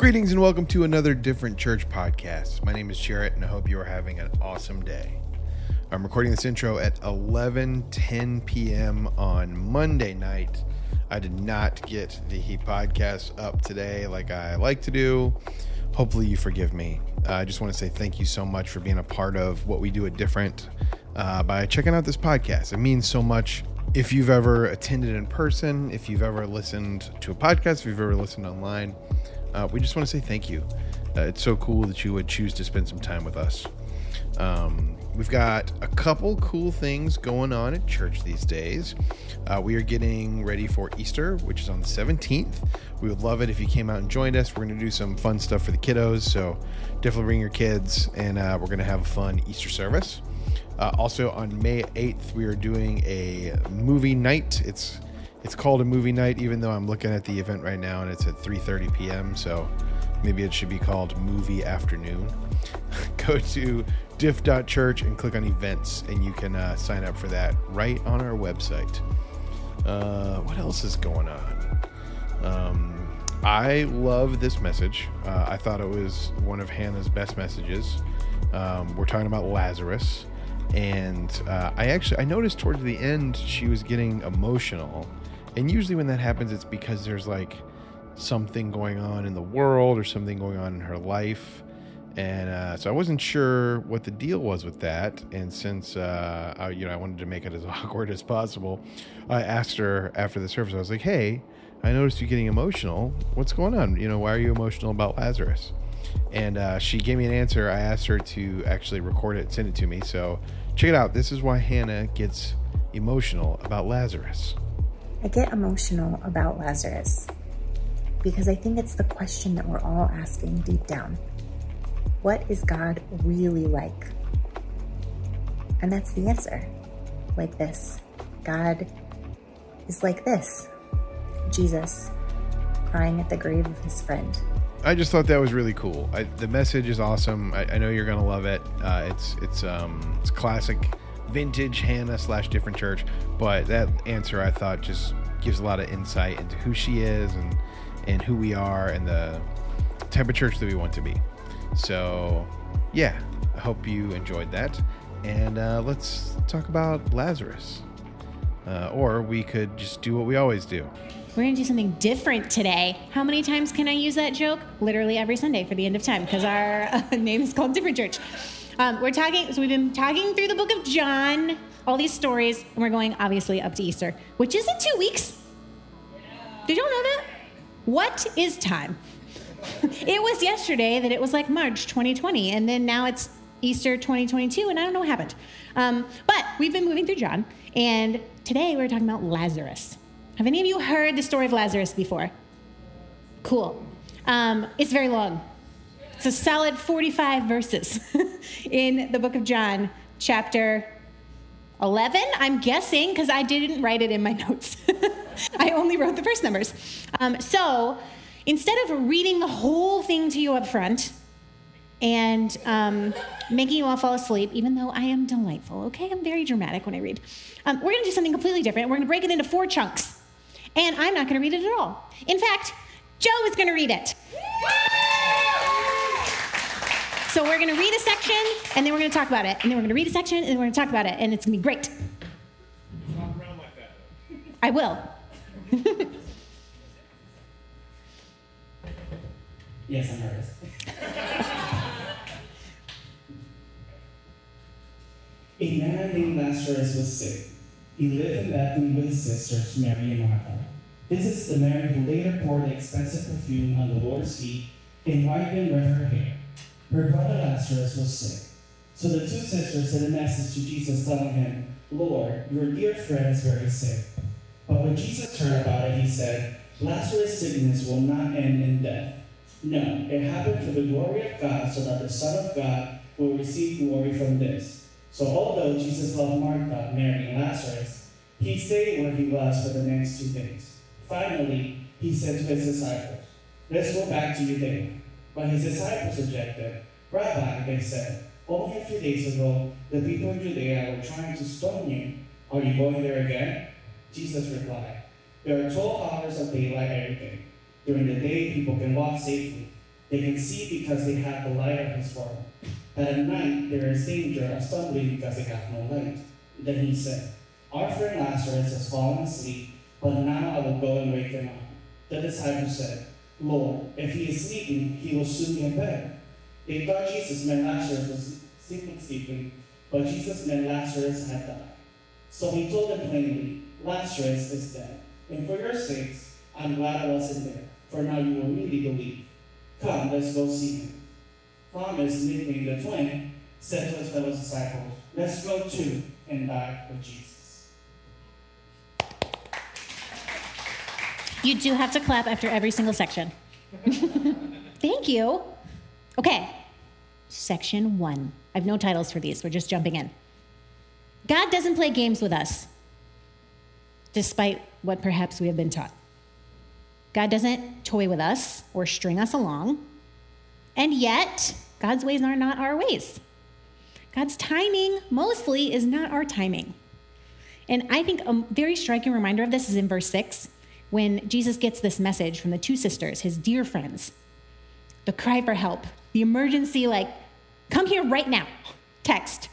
Greetings and welcome to another Different Church podcast. My name is Jarrett and I hope you are having an awesome day. I'm recording this intro at 11:10 p.m. on Monday night. I did not get the podcast up today like I like to do. Hopefully you forgive me. Uh, I just want to say thank you so much for being a part of what we do at Different uh, by checking out this podcast. It means so much. If you've ever attended in person, if you've ever listened to a podcast, if you've ever listened online, uh, we just want to say thank you. Uh, it's so cool that you would choose to spend some time with us. Um, we've got a couple cool things going on at church these days. Uh, we are getting ready for Easter, which is on the 17th. We would love it if you came out and joined us. We're going to do some fun stuff for the kiddos, so definitely bring your kids, and uh, we're going to have a fun Easter service. Uh, also on May 8th, we are doing a movie night. It's it's called a movie night, even though I'm looking at the event right now and it's at 3:30 p.m. So maybe it should be called movie afternoon. Go to diff.church and click on events, and you can uh, sign up for that right on our website. Uh, what else is going on? Um, I love this message. Uh, I thought it was one of Hannah's best messages. Um, we're talking about Lazarus, and uh, I actually I noticed towards the end she was getting emotional and usually when that happens, it's because there's like something going on in the world or something going on in her life. And uh, so I wasn't sure what the deal was with that. And since uh, I, you know I wanted to make it as awkward as possible, I asked her after the service. I was like, "Hey, I noticed you getting emotional. What's going on? You know, why are you emotional about Lazarus?" And uh, she gave me an answer. I asked her to actually record it, send it to me. So check it out. This is why Hannah gets emotional about Lazarus. I get emotional about Lazarus because I think it's the question that we're all asking deep down. What is God really like? And that's the answer. Like this. God is like this. Jesus crying at the grave of his friend. I just thought that was really cool. I, the message is awesome. I, I know you're gonna love it. Uh, it's it's um it's classic vintage Hannah slash different church. But that answer I thought just gives a lot of insight into who she is and and who we are and the type of church that we want to be. So yeah, I hope you enjoyed that. And uh, let's talk about Lazarus. Uh, or we could just do what we always do. We're going to do something different today. How many times can I use that joke? Literally every Sunday for the end of time because our uh, name is called Different Church. Um, we're talking, so we've been talking through the book of John, all these stories, and we're going obviously up to Easter, which is in two weeks. Did y'all know that? What is time? it was yesterday that it was like March 2020, and then now it's Easter 2022, and I don't know what happened. Um, but we've been moving through John, and today we're talking about Lazarus. Have any of you heard the story of Lazarus before? Cool. Um, it's very long. It's a solid 45 verses in the book of John, chapter 11, I'm guessing, because I didn't write it in my notes. I only wrote the first numbers. Um, so instead of reading the whole thing to you up front and um, making you all fall asleep, even though I am delightful, okay? I'm very dramatic when I read. Um, we're going to do something completely different. We're going to break it into four chunks. And I'm not going to read it at all. In fact, Joe is going to read it. So we're going to read a section, and then we're going to talk about it, and then we're going to read a section, and then we're going to talk about it, and it's going to be great. I will. yes, I'm nervous. a man named Lazarus was sick. He lived in Bethany with his sisters, Mary and Martha. This is the Mary who later poured the expensive perfume on the Lord's feet and wiped them with her hair. Her brother Lazarus was sick. So the two sisters sent a message to Jesus telling him, Lord, your dear friend is very sick. But when Jesus heard about it, he said, Lazarus' sickness will not end in death. No, it happened for the glory of God, so that the Son of God will receive glory from this. So although Jesus loved Martha, Mary, and Lazarus, he stayed where he was for the next two days. Finally, he said to his disciples, Let's go back to Judea. But his disciples objected. Rabbi, they said, only a few days ago, the people in Judea were trying to stone you. Are you going there again? Jesus replied, There are 12 hours of daylight every day. During the day, people can walk safely, They can see because they have the light of his world. But at night there is danger of stumbling because they have no light. Then he said, Our friend Lazarus has fallen asleep, but now I will go and wake him up. The disciples said, Lord, if he is sleeping, he will soon get better. They thought Jesus meant Lazarus was sleeping, sleeping, but Jesus meant Lazarus had died. So he told them plainly, Lazarus is dead. And for your sakes, I'm glad I wasn't there, for now you will really believe. Come, let's go see him. Thomas, nicknamed the twin, said to his fellow disciples, Let's go too and die with Jesus. You do have to clap after every single section. Thank you. Okay, section one. I have no titles for these, we're just jumping in. God doesn't play games with us, despite what perhaps we have been taught. God doesn't toy with us or string us along. And yet, God's ways are not our ways. God's timing mostly is not our timing. And I think a very striking reminder of this is in verse 6 when Jesus gets this message from the two sisters, his dear friends. The cry for help, the emergency, like, come here right now, text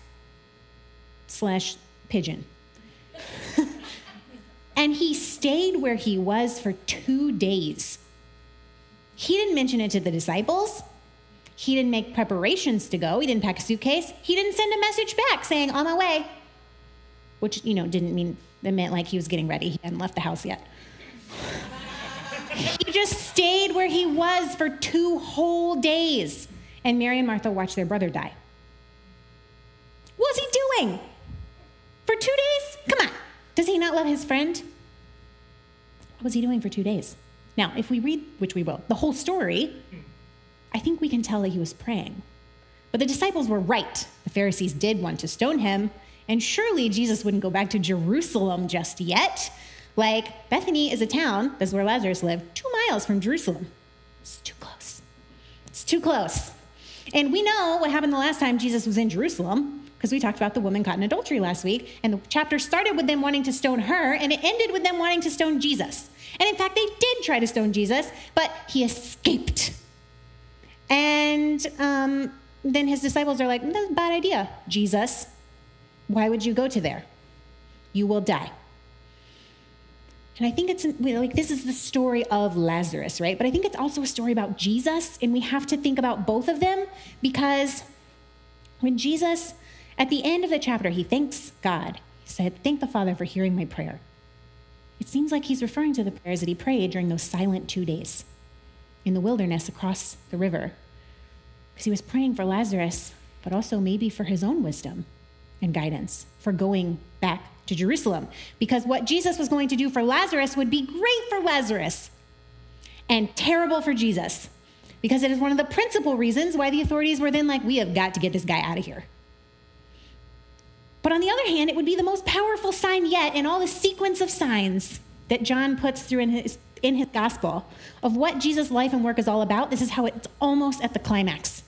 slash pigeon. and he stayed where he was for two days. He didn't mention it to the disciples. He didn't make preparations to go. He didn't pack a suitcase. He didn't send a message back saying, on my way, which, you know, didn't mean, it meant like he was getting ready. He hadn't left the house yet. he just stayed where he was for two whole days. And Mary and Martha watched their brother die. What was he doing? For two days? Come on. Does he not love his friend? What was he doing for two days? Now, if we read, which we will, the whole story, I think we can tell that he was praying. But the disciples were right. The Pharisees did want to stone him, and surely Jesus wouldn't go back to Jerusalem just yet. Like, Bethany is a town, that's where Lazarus lived, two miles from Jerusalem. It's too close. It's too close. And we know what happened the last time Jesus was in Jerusalem, because we talked about the woman caught in adultery last week. And the chapter started with them wanting to stone her, and it ended with them wanting to stone Jesus. And in fact, they did try to stone Jesus, but he escaped. And um, then his disciples are like, that's a bad idea, Jesus. Why would you go to there? You will die. And I think it's like this is the story of Lazarus, right? But I think it's also a story about Jesus, and we have to think about both of them because when Jesus, at the end of the chapter, he thanks God. He said, Thank the Father for hearing my prayer. It seems like he's referring to the prayers that he prayed during those silent two days in the wilderness across the river. Because he was praying for Lazarus, but also maybe for his own wisdom and guidance for going back to Jerusalem. Because what Jesus was going to do for Lazarus would be great for Lazarus and terrible for Jesus. Because it is one of the principal reasons why the authorities were then like, we have got to get this guy out of here. But on the other hand, it would be the most powerful sign yet in all the sequence of signs that John puts through in his, in his gospel of what Jesus' life and work is all about. This is how it's almost at the climax.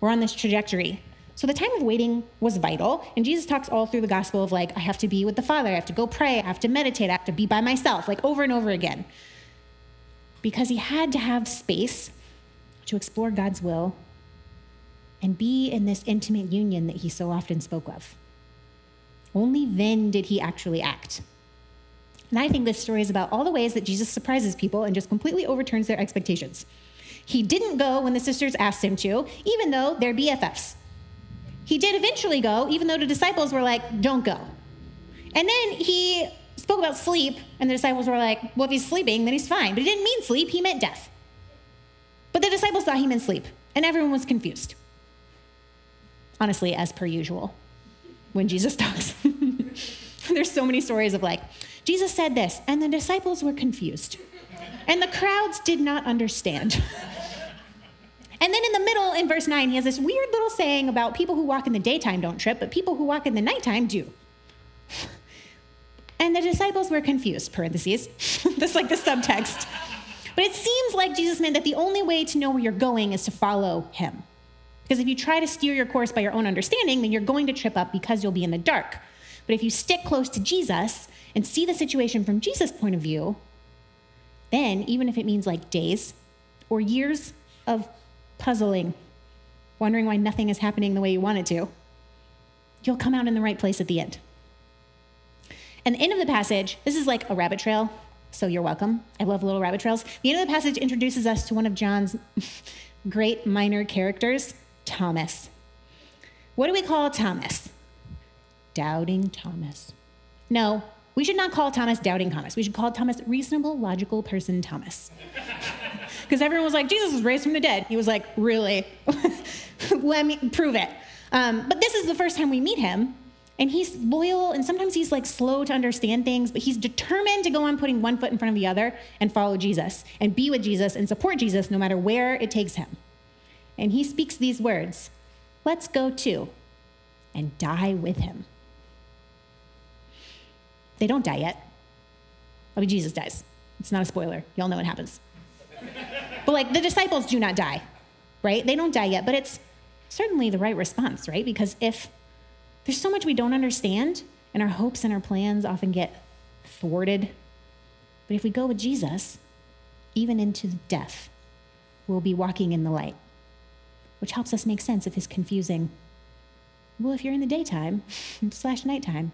We're on this trajectory. So the time of waiting was vital. And Jesus talks all through the gospel of like, I have to be with the Father, I have to go pray, I have to meditate, I have to be by myself, like over and over again. Because he had to have space to explore God's will and be in this intimate union that he so often spoke of. Only then did he actually act. And I think this story is about all the ways that Jesus surprises people and just completely overturns their expectations. He didn't go when the sisters asked him to, even though they're BFFs. He did eventually go, even though the disciples were like, don't go. And then he spoke about sleep, and the disciples were like, well, if he's sleeping, then he's fine. But he didn't mean sleep, he meant death. But the disciples thought he meant sleep, and everyone was confused. Honestly, as per usual, when Jesus talks. There's so many stories of like, Jesus said this, and the disciples were confused. And the crowds did not understand. And then in the middle, in verse 9, he has this weird little saying about people who walk in the daytime don't trip, but people who walk in the nighttime do. And the disciples were confused, parentheses. That's like the subtext. But it seems like Jesus meant that the only way to know where you're going is to follow him. Because if you try to steer your course by your own understanding, then you're going to trip up because you'll be in the dark. But if you stick close to Jesus and see the situation from Jesus' point of view, then even if it means like days or years of puzzling, wondering why nothing is happening the way you want it to, you'll come out in the right place at the end. And the end of the passage, this is like a rabbit trail, so you're welcome. I love little rabbit trails. The end of the passage introduces us to one of John's great minor characters, Thomas. What do we call Thomas? Doubting Thomas. No, we should not call Thomas Doubting Thomas. We should call Thomas Reasonable, Logical Person Thomas. Because everyone was like, Jesus was raised from the dead. He was like, Really? Let me prove it. Um, but this is the first time we meet him. And he's loyal, and sometimes he's like slow to understand things, but he's determined to go on putting one foot in front of the other and follow Jesus and be with Jesus and support Jesus no matter where it takes him. And he speaks these words Let's go too and die with him. They don't die yet. I mean, Jesus dies. It's not a spoiler. Y'all know what happens. but like the disciples do not die, right? They don't die yet, but it's certainly the right response, right? Because if there's so much we don't understand and our hopes and our plans often get thwarted, but if we go with Jesus, even into death, we'll be walking in the light, which helps us make sense of his confusing. Well, if you're in the daytime slash nighttime,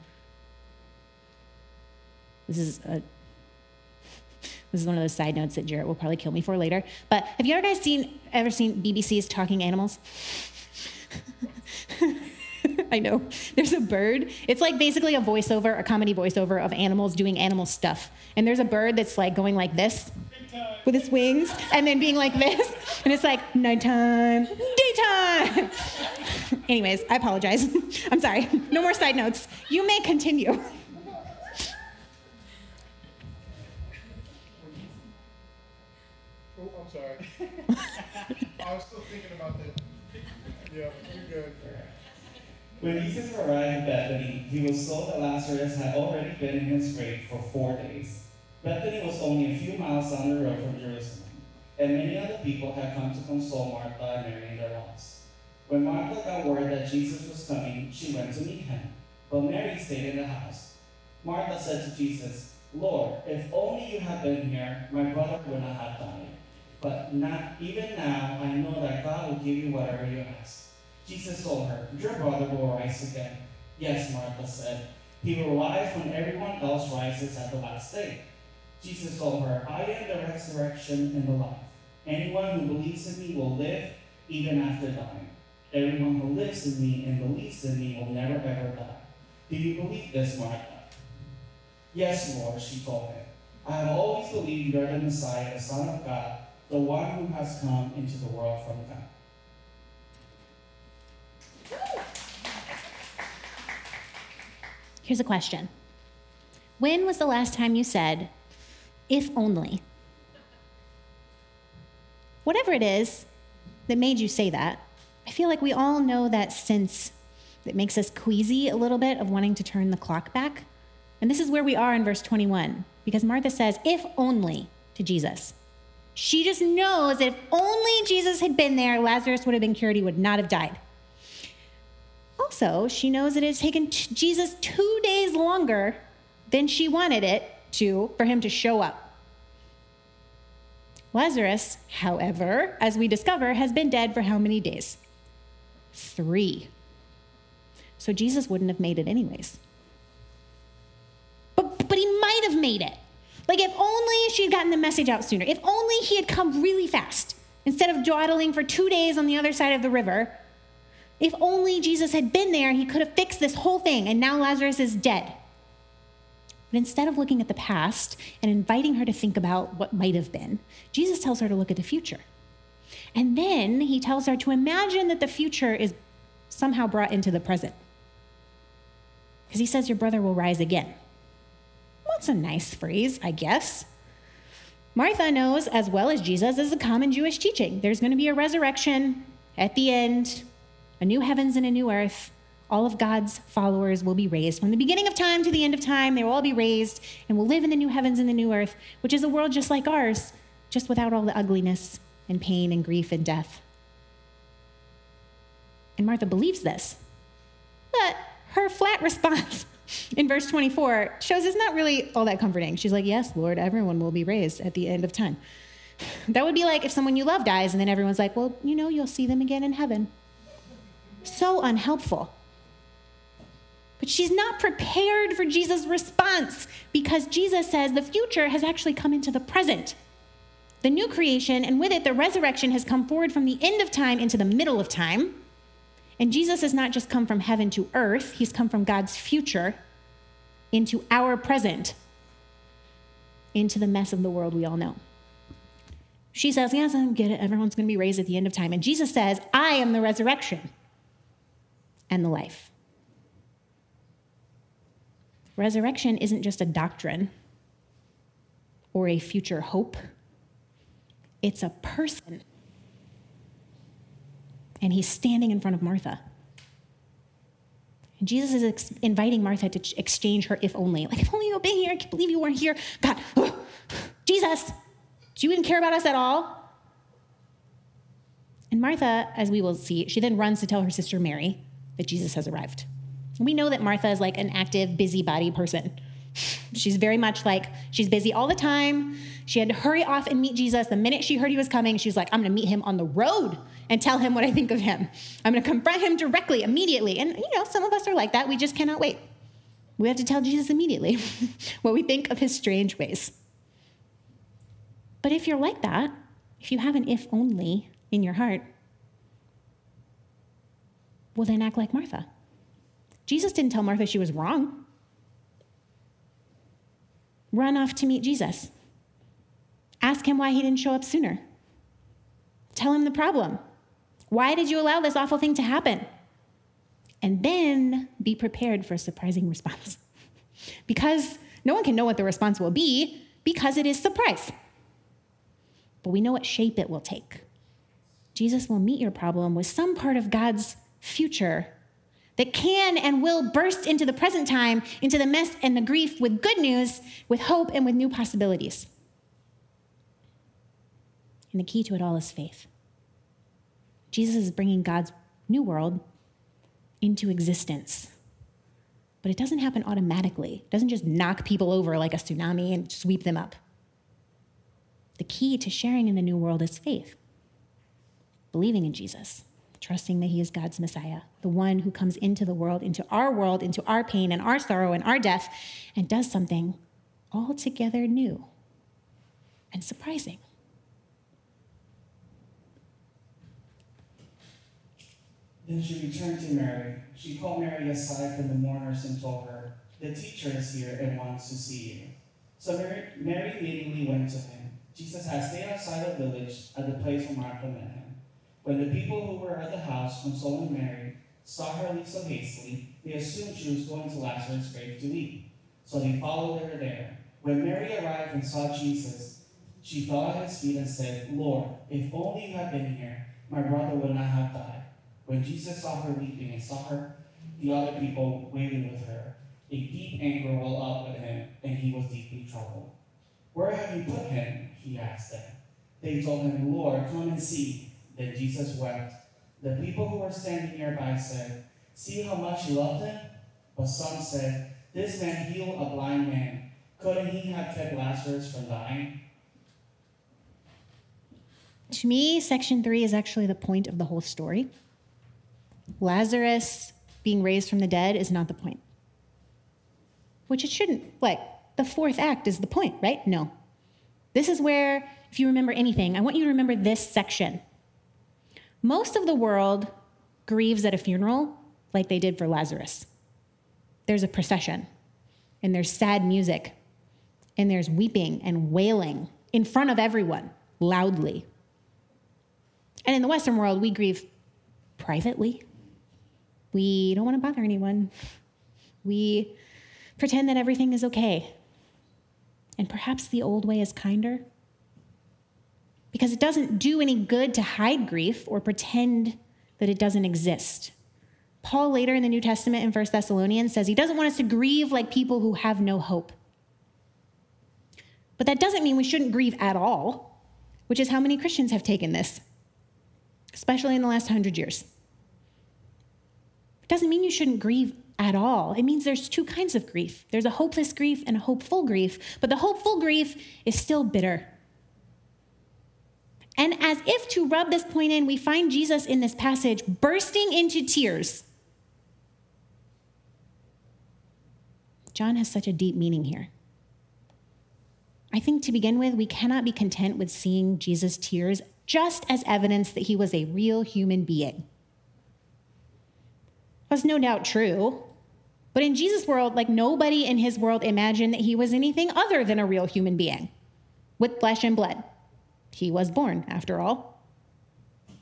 this is a this is one of those side notes that Jarrett will probably kill me for later. But have you ever guys seen ever seen BBC's Talking Animals? I know. There's a bird. It's like basically a voiceover, a comedy voiceover of animals doing animal stuff. And there's a bird that's like going like this with its wings and then being like this. And it's like nighttime, daytime. Anyways, I apologize. I'm sorry. No more side notes. You may continue. Sorry. I was still thinking about that. Yeah, you're good. When Jesus arrived in Bethany, he was told that Lazarus had already been in his grave for four days. Bethany was only a few miles down the road from Jerusalem, and many other people had come to console Martha and Mary in their loss. When Martha got word that Jesus was coming, she went to meet him, but Mary stayed in the house. Martha said to Jesus, Lord, if only you had been here, my brother would not have died. But not even now, I know that God will give you whatever you ask. Jesus told her, Your brother will rise again. Yes, Martha said, He will rise when everyone else rises at the last day. Jesus told her, I am the resurrection and the life. Anyone who believes in me will live even after dying. Everyone who lives in me and believes in me will never ever die. Do you believe this, Martha? Yes, Lord, she told him. I have always believed you are the Messiah, the Son of God, the one who has come into the world from God. Here's a question When was the last time you said, if only? Whatever it is that made you say that, I feel like we all know that sense that makes us queasy a little bit of wanting to turn the clock back. And this is where we are in verse 21, because Martha says, if only to Jesus. She just knows that if only Jesus had been there, Lazarus would have been cured, he would not have died. Also, she knows that it has taken t- Jesus two days longer than she wanted it to for him to show up. Lazarus, however, as we discover, has been dead for how many days? Three. So Jesus wouldn't have made it anyways. But, but he might have made it. Like, if only she had gotten the message out sooner, if only he had come really fast instead of dawdling for two days on the other side of the river, if only Jesus had been there, he could have fixed this whole thing, and now Lazarus is dead. But instead of looking at the past and inviting her to think about what might have been, Jesus tells her to look at the future. And then he tells her to imagine that the future is somehow brought into the present. Because he says your brother will rise again. That's a nice phrase, I guess. Martha knows, as well as Jesus, is a common Jewish teaching. There's going to be a resurrection at the end, a new heavens and a new earth. All of God's followers will be raised. From the beginning of time to the end of time, they will all be raised and will live in the new heavens and the new earth, which is a world just like ours, just without all the ugliness and pain and grief and death. And Martha believes this. But her flat response in verse 24 shows it's not really all that comforting. She's like, Yes, Lord, everyone will be raised at the end of time. That would be like if someone you love dies and then everyone's like, well, you know, you'll see them again in heaven. So unhelpful. But she's not prepared for Jesus' response because Jesus says the future has actually come into the present. The new creation, and with it, the resurrection, has come forward from the end of time into the middle of time. And Jesus has not just come from heaven to earth, he's come from God's future into our present, into the mess of the world we all know. She says, Yes, I get it. Everyone's going to be raised at the end of time. And Jesus says, I am the resurrection and the life. Resurrection isn't just a doctrine or a future hope, it's a person. And he's standing in front of Martha. And Jesus is ex- inviting Martha to ch- exchange her if only. Like, if only you'd been here, I can't believe you weren't here. God, oh, Jesus, do you even care about us at all? And Martha, as we will see, she then runs to tell her sister Mary that Jesus has arrived. We know that Martha is like an active, busybody person. She's very much like, she's busy all the time. She had to hurry off and meet Jesus. The minute she heard he was coming, she was like, I'm going to meet him on the road and tell him what I think of him. I'm going to confront him directly, immediately. And, you know, some of us are like that. We just cannot wait. We have to tell Jesus immediately what we think of his strange ways. But if you're like that, if you have an if only in your heart, well, then act like Martha. Jesus didn't tell Martha she was wrong. Run off to meet Jesus. Ask him why he didn't show up sooner. Tell him the problem. Why did you allow this awful thing to happen? And then be prepared for a surprising response. because no one can know what the response will be because it is surprise. But we know what shape it will take. Jesus will meet your problem with some part of God's future that can and will burst into the present time, into the mess and the grief with good news, with hope, and with new possibilities. And the key to it all is faith. Jesus is bringing God's new world into existence. But it doesn't happen automatically. It doesn't just knock people over like a tsunami and sweep them up. The key to sharing in the new world is faith, believing in Jesus trusting that He is God's Messiah, the one who comes into the world, into our world, into our pain and our sorrow and our death, and does something altogether new and surprising. Then she returned to Mary. She called Mary aside from the mourners and told her, The teacher is here and wants to see you. So Mary, Mary immediately went to him. Jesus had stayed outside the village at the place where Martha met him. When the people who were at the house consoling Mary saw her leave so hastily, they assumed she was going to Lazarus' grave to weep. So they followed her there. When Mary arrived and saw Jesus, she fell at his feet and said, Lord, if only you had been here, my brother would not have died. When Jesus saw her weeping and saw her, the other people wailing with her, a deep anger welled up within him, and he was deeply troubled. Where have you put him? He asked them. They told him, Lord, come and see. Then Jesus wept. The people who were standing nearby said, See how much he loved him? But some said, This man healed a blind man. Couldn't he have kept Lazarus from dying? To me, section three is actually the point of the whole story. Lazarus being raised from the dead is not the point, which it shouldn't. Like, the fourth act is the point, right? No. This is where, if you remember anything, I want you to remember this section. Most of the world grieves at a funeral like they did for Lazarus. There's a procession, and there's sad music, and there's weeping and wailing in front of everyone, loudly. And in the Western world, we grieve privately. We don't want to bother anyone. We pretend that everything is okay. And perhaps the old way is kinder because it doesn't do any good to hide grief or pretend that it doesn't exist. Paul later in the New Testament in 1 Thessalonians says he doesn't want us to grieve like people who have no hope. But that doesn't mean we shouldn't grieve at all, which is how many Christians have taken this, especially in the last hundred years. It doesn't mean you shouldn't grieve at all. It means there's two kinds of grief there's a hopeless grief and a hopeful grief, but the hopeful grief is still bitter And as if to rub this point in, we find Jesus in this passage bursting into tears. John has such a deep meaning here. I think to begin with, we cannot be content with seeing Jesus' tears just as evidence that he was a real human being. That's no doubt true. But in Jesus' world, like nobody in his world imagined that he was anything other than a real human being with flesh and blood. He was born, after all.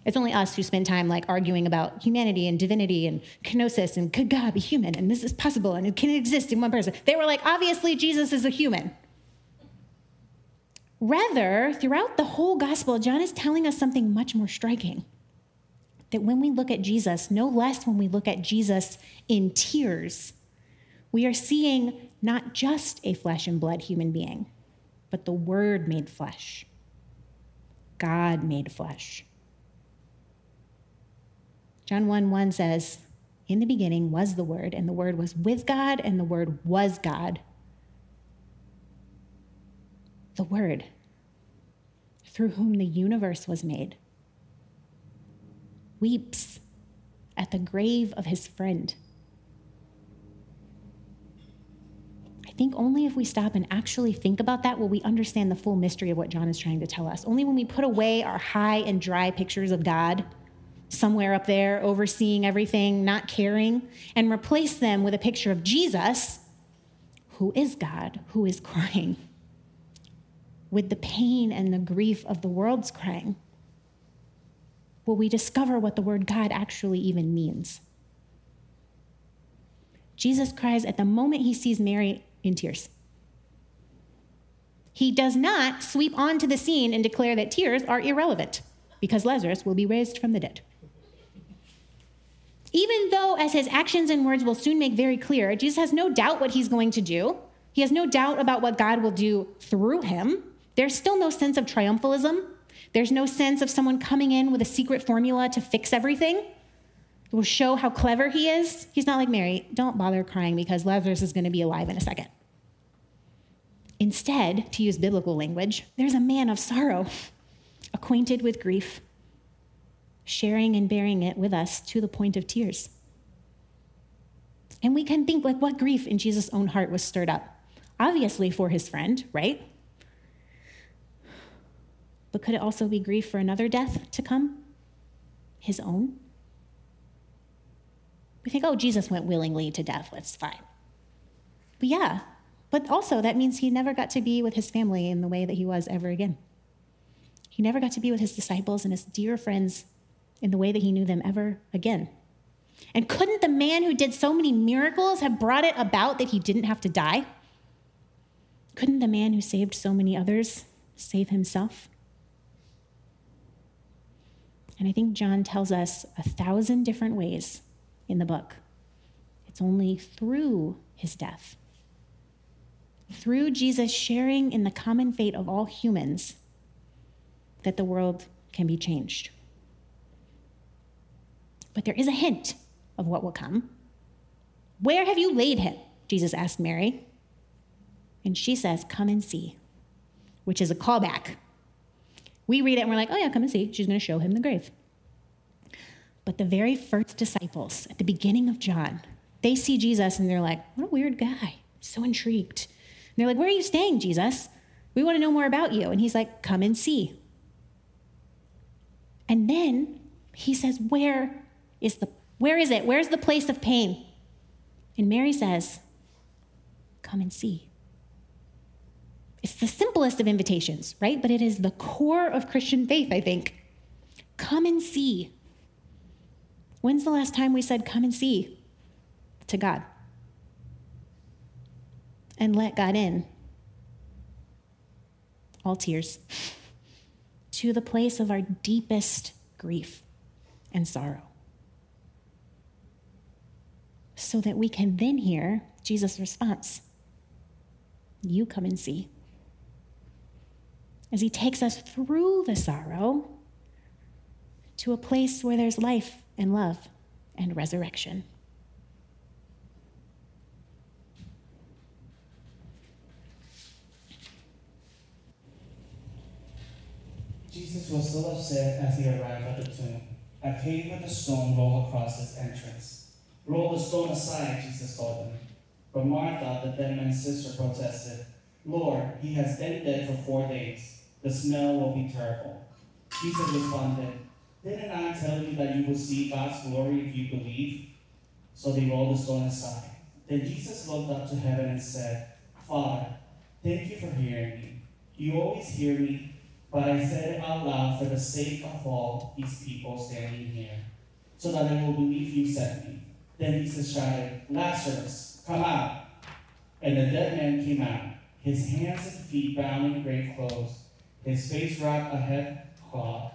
It's only us who spend time like arguing about humanity and divinity and kenosis and could God be human and this is possible and it can exist in one person. They were like, obviously, Jesus is a human. Rather, throughout the whole gospel, John is telling us something much more striking. That when we look at Jesus, no less when we look at Jesus in tears, we are seeing not just a flesh and blood human being, but the Word made flesh. God made flesh. John 1 1 says, In the beginning was the Word, and the Word was with God, and the Word was God. The Word, through whom the universe was made, weeps at the grave of his friend. Think only if we stop and actually think about that will we understand the full mystery of what John is trying to tell us. Only when we put away our high and dry pictures of God somewhere up there, overseeing everything, not caring, and replace them with a picture of Jesus, who is God, who is crying, with the pain and the grief of the world's crying, will we discover what the word God actually even means. Jesus cries at the moment he sees Mary in tears. He does not sweep onto the scene and declare that tears are irrelevant because Lazarus will be raised from the dead. Even though, as his actions and words will soon make very clear, Jesus has no doubt what he's going to do. He has no doubt about what God will do through him. There's still no sense of triumphalism. There's no sense of someone coming in with a secret formula to fix everything. Will show how clever he is. He's not like Mary. Don't bother crying because Lazarus is going to be alive in a second. Instead, to use biblical language, there's a man of sorrow, acquainted with grief sharing and bearing it with us to the point of tears. And we can think, like, what grief in Jesus' own heart was stirred up? Obviously, for his friend, right? But could it also be grief for another death to come? His own? We think, oh, Jesus went willingly to death. That's fine. But yeah, but also that means he never got to be with his family in the way that he was ever again. He never got to be with his disciples and his dear friends in the way that he knew them ever again. And couldn't the man who did so many miracles have brought it about that he didn't have to die? Couldn't the man who saved so many others save himself? And I think John tells us a thousand different ways in the book. It's only through his death, through Jesus sharing in the common fate of all humans, that the world can be changed. But there is a hint of what will come. Where have you laid him? Jesus asked Mary. And she says, Come and see, which is a callback. We read it and we're like, Oh, yeah, come and see. She's going to show him the grave. But the very first disciples at the beginning of John, they see Jesus and they're like, What a weird guy. So intrigued. And they're like, Where are you staying, Jesus? We want to know more about you. And he's like, Come and see. And then he says, Where is the where is it? Where's the place of pain? And Mary says, Come and see. It's the simplest of invitations, right? But it is the core of Christian faith, I think. Come and see. When's the last time we said, Come and see to God? And let God in. All tears. To the place of our deepest grief and sorrow so that we can then hear Jesus' response You come and see. As he takes us through the sorrow to a place where there's life and love and resurrection. Jesus was still upset as he arrived at the tomb. A cave with a stone rolled across its entrance. Roll the stone aside, Jesus told them. But Martha, the dead man's sister, protested, Lord, he has been dead for four days. The smell will be terrible. Jesus responded, Didn't I tell you that you will see God's glory if you believe? So they rolled the stone aside. Then Jesus looked up to heaven and said, Father, thank you for hearing me. You always hear me, but I said it out loud for the sake of all these people standing here, so that they will believe you sent me. Then Jesus shouted, Lazarus, come out. And the dead man came out, his hands and feet bound in grave clothes, his face wrapped a head cloth.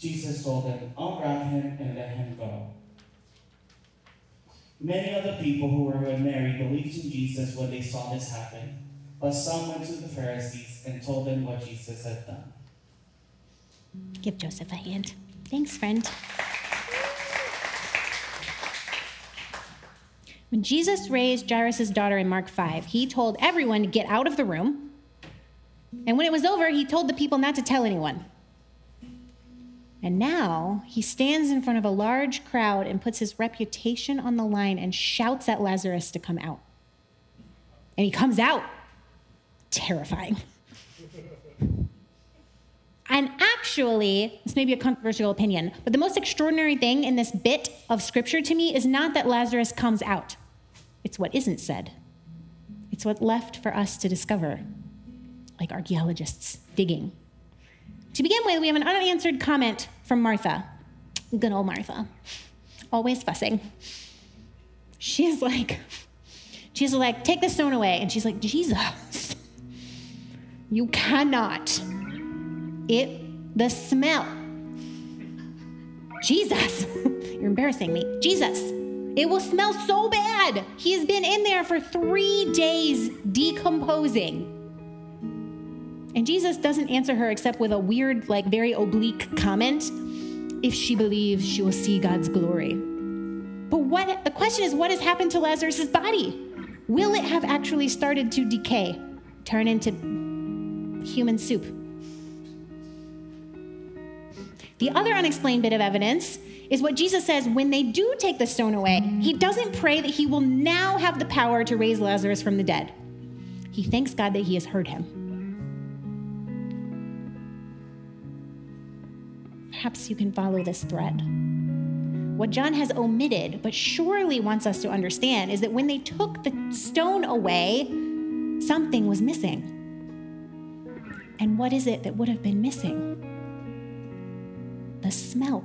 Jesus told them, Unwrap him and let him go. Many of the people who were with Mary believed in Jesus when they saw this happen, but some went to the Pharisees and told them what Jesus had done. Give Joseph a hand. Thanks, friend. When Jesus raised Jairus' daughter in Mark 5, he told everyone to get out of the room. And when it was over, he told the people not to tell anyone. And now he stands in front of a large crowd and puts his reputation on the line and shouts at Lazarus to come out. And he comes out. Terrifying. And actually, this may be a controversial opinion, but the most extraordinary thing in this bit of scripture to me is not that Lazarus comes out, it's what isn't said. It's what left for us to discover, like archaeologists digging. To begin with, we have an unanswered comment from Martha. Good old Martha. Always fussing. She's like, she's like, take the stone away. And she's like, Jesus, you cannot it the smell. Jesus, you're embarrassing me. Jesus, it will smell so bad. He has been in there for three days decomposing. And Jesus doesn't answer her except with a weird, like very oblique comment if she believes she will see God's glory. But what the question is what has happened to Lazarus' body? Will it have actually started to decay, turn into human soup? The other unexplained bit of evidence is what Jesus says when they do take the stone away, he doesn't pray that he will now have the power to raise Lazarus from the dead. He thanks God that he has heard him. Perhaps you can follow this thread. What John has omitted, but surely wants us to understand, is that when they took the stone away, something was missing. And what is it that would have been missing? The smell.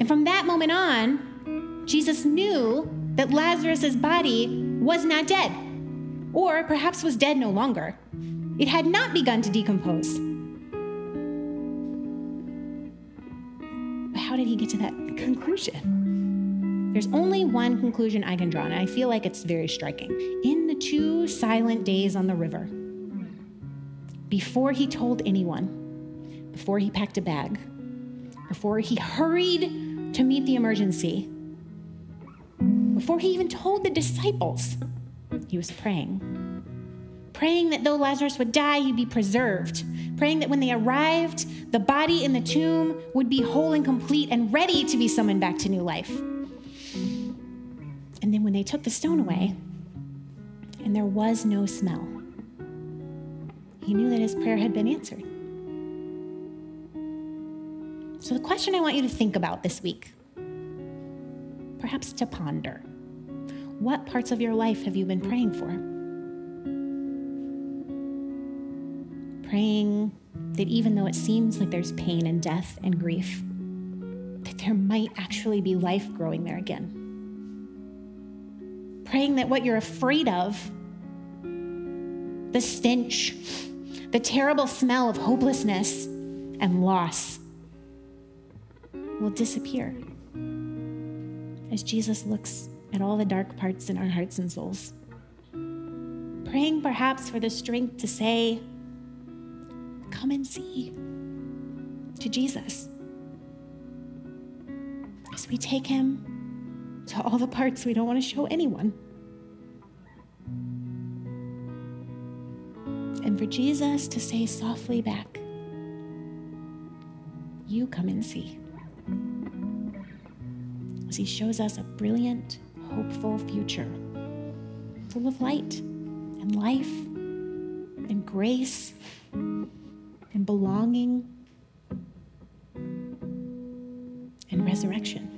And from that moment on, Jesus knew that Lazarus' body was not dead, or perhaps was dead no longer. It had not begun to decompose. He get to that conclusion? There's only one conclusion I can draw, and I feel like it's very striking. In the two silent days on the river, before he told anyone, before he packed a bag, before he hurried to meet the emergency, before he even told the disciples, he was praying. Praying that though Lazarus would die, he'd be preserved. Praying that when they arrived, the body in the tomb would be whole and complete and ready to be summoned back to new life. And then when they took the stone away, and there was no smell, he knew that his prayer had been answered. So, the question I want you to think about this week, perhaps to ponder what parts of your life have you been praying for? Praying that even though it seems like there's pain and death and grief, that there might actually be life growing there again. Praying that what you're afraid of, the stench, the terrible smell of hopelessness and loss, will disappear as Jesus looks at all the dark parts in our hearts and souls. Praying perhaps for the strength to say, Come and see to Jesus. As we take him to all the parts we don't want to show anyone. And for Jesus to say softly back, You come and see. As he shows us a brilliant, hopeful future full of light and life and grace belonging and resurrection.